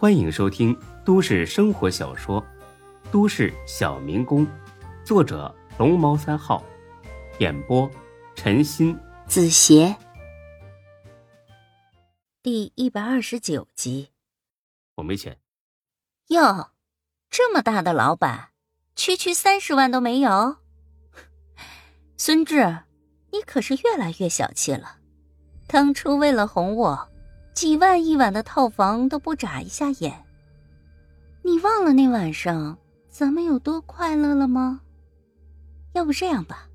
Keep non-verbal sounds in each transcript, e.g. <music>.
欢迎收听都市生活小说《都市小民工》，作者龙猫三号，演播陈鑫、子邪，第一百二十九集。我没钱。哟，这么大的老板，区区三十万都没有？孙志，你可是越来越小气了。当初为了哄我。几万一晚的套房都不眨一下眼，你忘了那晚上咱们有多快乐了吗？要不这样吧，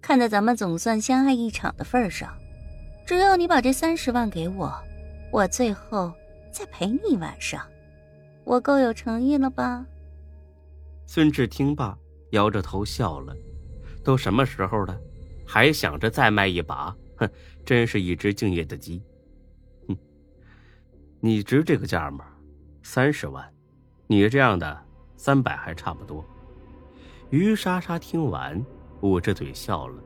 看在咱们总算相爱一场的份上，只要你把这三十万给我，我最后再陪你一晚上，我够有诚意了吧？孙志听罢，摇着头笑了。都什么时候了，还想着再卖一把？哼，真是一只敬业的鸡。你值这个价吗？三十万，你这样的三百还差不多。于莎莎听完，捂着嘴笑了。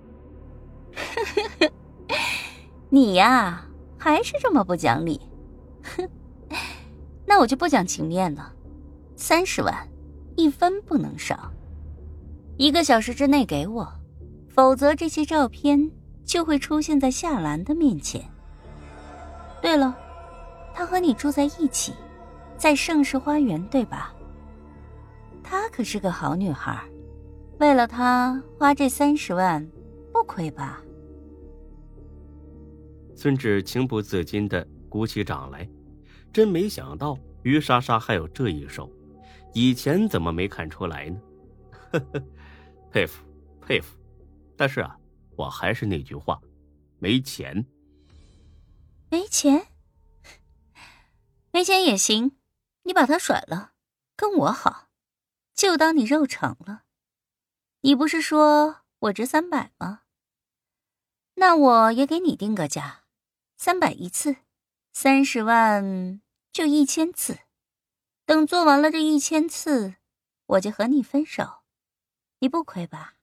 <laughs> 你呀，还是这么不讲理。哼，<laughs> 那我就不讲情面了。三十万，一分不能少。一个小时之内给我，否则这些照片就会出现在夏兰的面前。对了。她和你住在一起，在盛世花园，对吧？她可是个好女孩，为了她花这三十万，不亏吧？孙志情不自禁的鼓起掌来，真没想到于莎莎还有这一手，以前怎么没看出来呢？<laughs> 呵呵，佩服佩服，但是啊，我还是那句话，没钱。没钱。没钱也行，你把他甩了，跟我好，就当你肉偿了。你不是说我值三百吗？那我也给你定个价，三百一次，三十万就一千次。等做完了这一千次，我就和你分手，你不亏吧？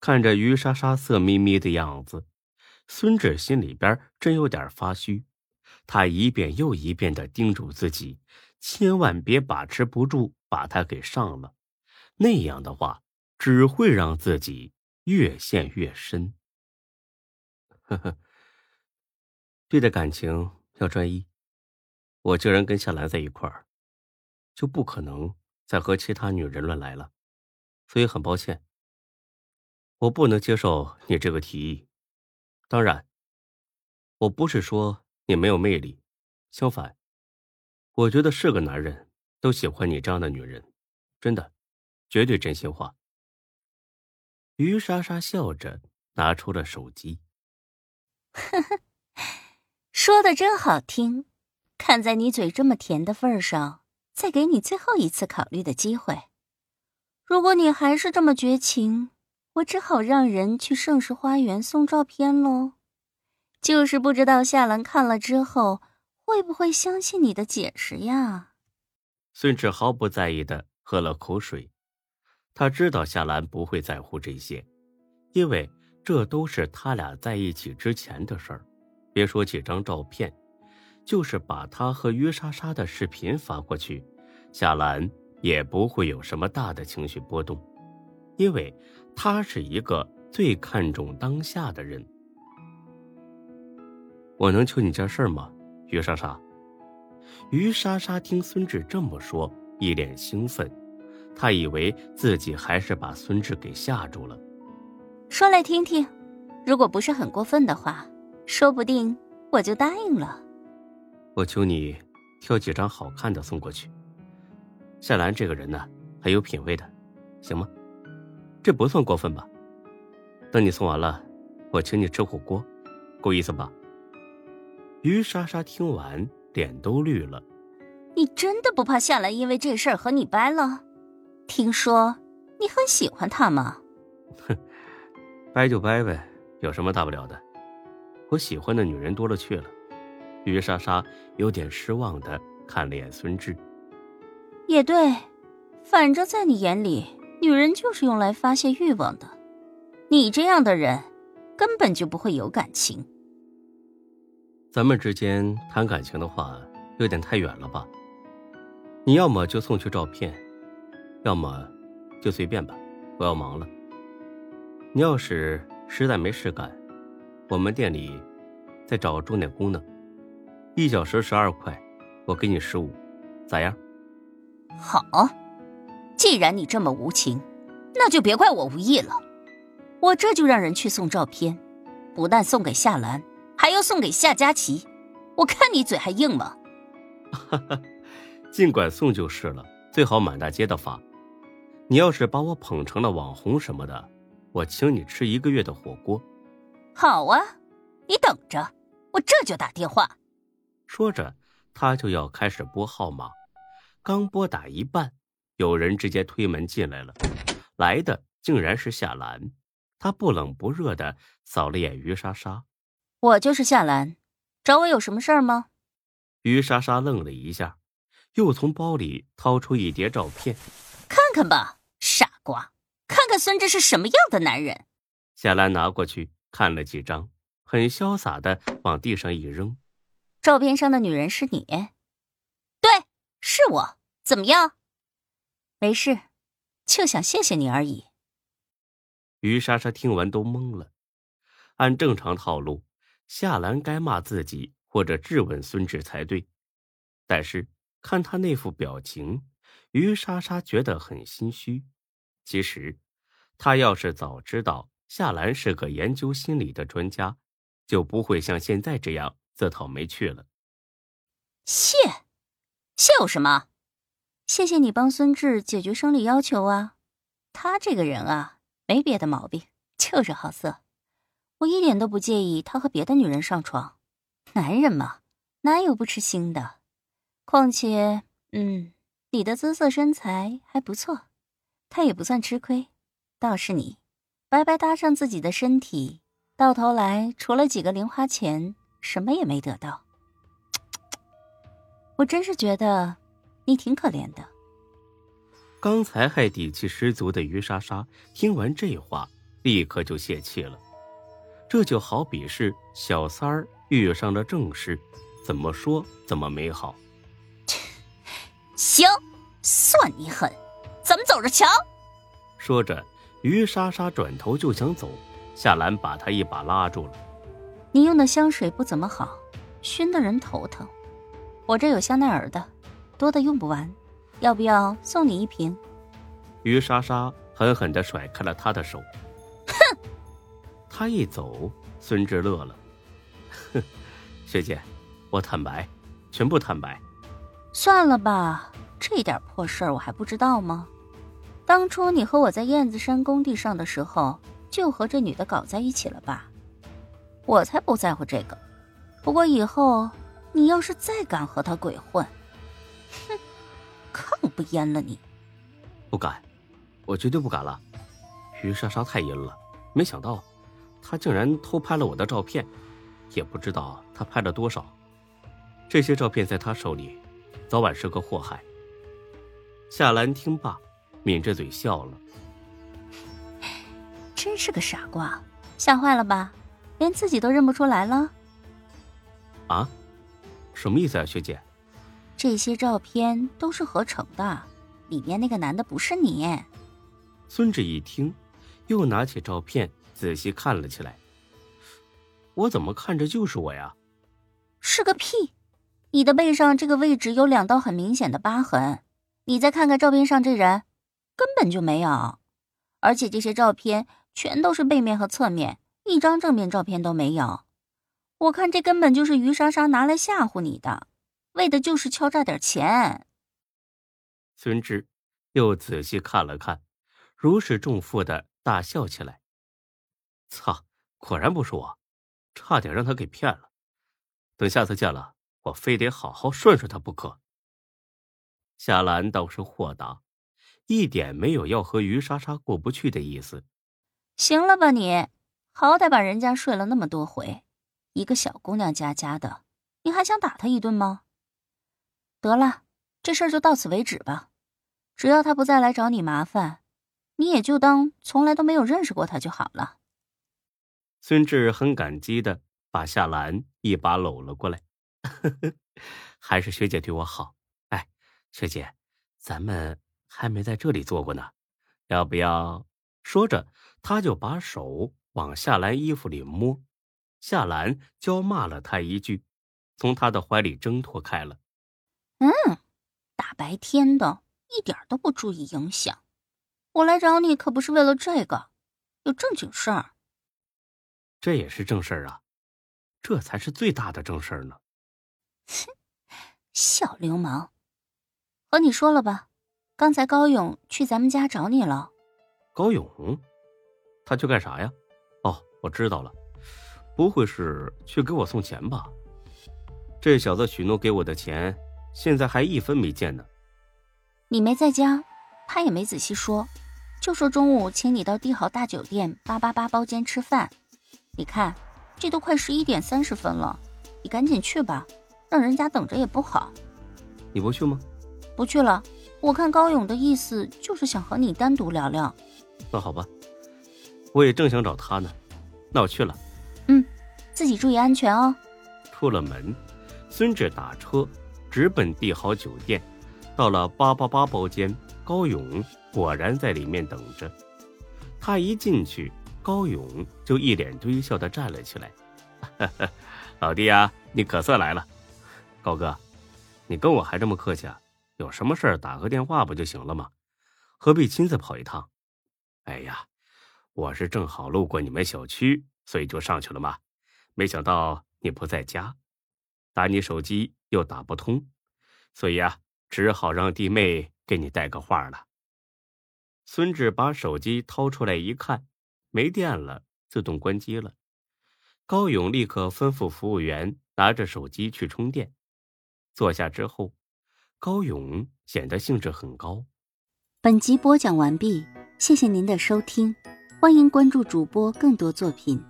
看着于莎莎色眯眯的样子，孙志心里边真有点发虚。他一遍又一遍的叮嘱自己，千万别把持不住，把他给上了。那样的话，只会让自己越陷越深。呵呵，对待感情要专一。我既然跟夏兰在一块儿，就不可能再和其他女人乱来了。所以很抱歉，我不能接受你这个提议。当然，我不是说。你没有魅力，相反，我觉得是个男人都喜欢你这样的女人，真的，绝对真心话。于莎莎笑着拿出了手机，呵呵，说的真好听。看在你嘴这么甜的份上，再给你最后一次考虑的机会。如果你还是这么绝情，我只好让人去盛世花园送照片喽。就是不知道夏兰看了之后会不会相信你的解释呀？孙志毫不在意的喝了口水，他知道夏兰不会在乎这些，因为这都是他俩在一起之前的事儿。别说几张照片，就是把他和于莎莎的视频发过去，夏兰也不会有什么大的情绪波动，因为他是一个最看重当下的人。我能求你件事吗，于莎莎？于莎莎听孙志这么说，一脸兴奋，她以为自己还是把孙志给吓住了。说来听听，如果不是很过分的话，说不定我就答应了。我求你挑几张好看的送过去。夏兰这个人呢，很有品味的，行吗？这不算过分吧？等你送完了，我请你吃火锅，够意思吧？于莎莎听完，脸都绿了。你真的不怕夏兰因为这事儿和你掰了？听说你很喜欢她吗？哼，<laughs> 掰就掰呗，有什么大不了的？我喜欢的女人多了去了。于莎莎有点失望的看了眼孙志。也对，反正在你眼里，女人就是用来发泄欲望的。你这样的人，根本就不会有感情。咱们之间谈感情的话，有点太远了吧？你要么就送去照片，要么就随便吧。我要忙了。你要是实在没事干，我们店里再找个钟点工呢，一小时十二块，我给你十五，咋样？好，既然你这么无情，那就别怪我无义了。我这就让人去送照片，不但送给夏兰，还要送给夏佳琪。我看你嘴还硬吗？哈哈，尽管送就是了，最好满大街的发。你要是把我捧成了网红什么的，我请你吃一个月的火锅。好啊，你等着，我这就打电话。说着，他就要开始拨号码。刚拨打一半，有人直接推门进来了，来的竟然是夏兰。他不冷不热的扫了眼于莎莎：“我就是夏兰，找我有什么事儿吗？”于莎莎愣了一下，又从包里掏出一叠照片，看看吧，傻瓜，看看孙志是什么样的男人。夏兰拿过去看了几张，很潇洒的往地上一扔：“照片上的女人是你？对，是我。怎么样？没事，就想谢谢你而已。”于莎莎听完都懵了。按正常套路，夏兰该骂自己或者质问孙志才对，但是看他那副表情，于莎莎觉得很心虚。其实，他要是早知道夏兰是个研究心理的专家，就不会像现在这样自讨没趣了。谢，谢有什么？谢谢你帮孙志解决生理要求啊。他这个人啊。没别的毛病，就是好色。我一点都不介意他和别的女人上床。男人嘛，哪有不吃腥的？况且，嗯，你的姿色身材还不错，他也不算吃亏。倒是你，白白搭上自己的身体，到头来除了几个零花钱，什么也没得到。我真是觉得你挺可怜的。刚才还底气十足的于莎莎，听完这话，立刻就泄气了。这就好比是小三儿遇上了正事，怎么说怎么美好。行，算你狠，咱们走着瞧。说着，于莎莎转头就想走，夏兰把她一把拉住了。你用的香水不怎么好，熏得人头疼。我这有香奈儿的，多的用不完。要不要送你一瓶？于莎莎狠狠的甩开了他的手。哼！他一走，孙志乐了。哼，学姐，我坦白，全部坦白。算了吧，这点破事儿我还不知道吗？当初你和我在燕子山工地上的时候，就和这女的搞在一起了吧？我才不在乎这个。不过以后你要是再敢和她鬼混，哼！看我不阉了你！不敢，我绝对不敢了。于莎莎太阴了，没想到她竟然偷拍了我的照片，也不知道他拍了多少。这些照片在他手里，早晚是个祸害。夏兰听罢，抿着嘴笑了。<laughs> 真是个傻瓜，吓坏了吧？连自己都认不出来了？啊？什么意思啊，学姐？这些照片都是合成的，里面那个男的不是你。孙志一听，又拿起照片仔细看了起来。我怎么看着就是我呀？是个屁！你的背上这个位置有两道很明显的疤痕，你再看看照片上这人，根本就没有。而且这些照片全都是背面和侧面，一张正面照片都没有。我看这根本就是于莎莎拿来吓唬你的。为的就是敲诈点钱。孙志又仔细看了看，如释重负的大笑起来。操，果然不是我，差点让他给骗了。等下次见了，我非得好好顺顺他不可。夏兰倒是豁达，一点没有要和于莎莎过不去的意思。行了吧你，好歹把人家睡了那么多回，一个小姑娘家家的，你还想打他一顿吗？得了，这事儿就到此为止吧。只要他不再来找你麻烦，你也就当从来都没有认识过他就好了。孙志很感激的把夏兰一把搂了过来，<laughs> 还是学姐对我好。哎，学姐，咱们还没在这里坐过呢，要不要？说着，他就把手往夏兰衣服里摸。夏兰娇骂了他一句，从他的怀里挣脱开了。嗯，大白天的，一点都不注意影响。我来找你可不是为了这个，有正经事儿。这也是正事儿啊，这才是最大的正事儿呢。哼，小流氓，和你说了吧，刚才高勇去咱们家找你了。高勇，他去干啥呀？哦，我知道了。不会是去给我送钱吧？这小子许诺给我的钱，现在还一分没见呢。你没在家，他也没仔细说，就说中午请你到帝豪大酒店八八八包间吃饭。你看，这都快十一点三十分了，你赶紧去吧，让人家等着也不好。你不去吗？不去了。我看高勇的意思就是想和你单独聊聊。那好吧，我也正想找他呢。那我去了。嗯，自己注意安全哦。出了门，孙志打车直奔帝豪酒店。到了八八八包间，高勇果然在里面等着。他一进去，高勇就一脸堆笑的站了起来：“ <laughs> 老弟呀，你可算来了。高哥，你跟我还这么客气啊？有什么事打个电话不就行了吗？何必亲自跑一趟？哎呀，我是正好路过你们小区。”所以就上去了嘛，没想到你不在家，打你手机又打不通，所以啊，只好让弟妹给你带个话了。孙志把手机掏出来一看，没电了，自动关机了。高勇立刻吩咐服务员拿着手机去充电。坐下之后，高勇显得兴致很高。本集播讲完毕，谢谢您的收听，欢迎关注主播更多作品。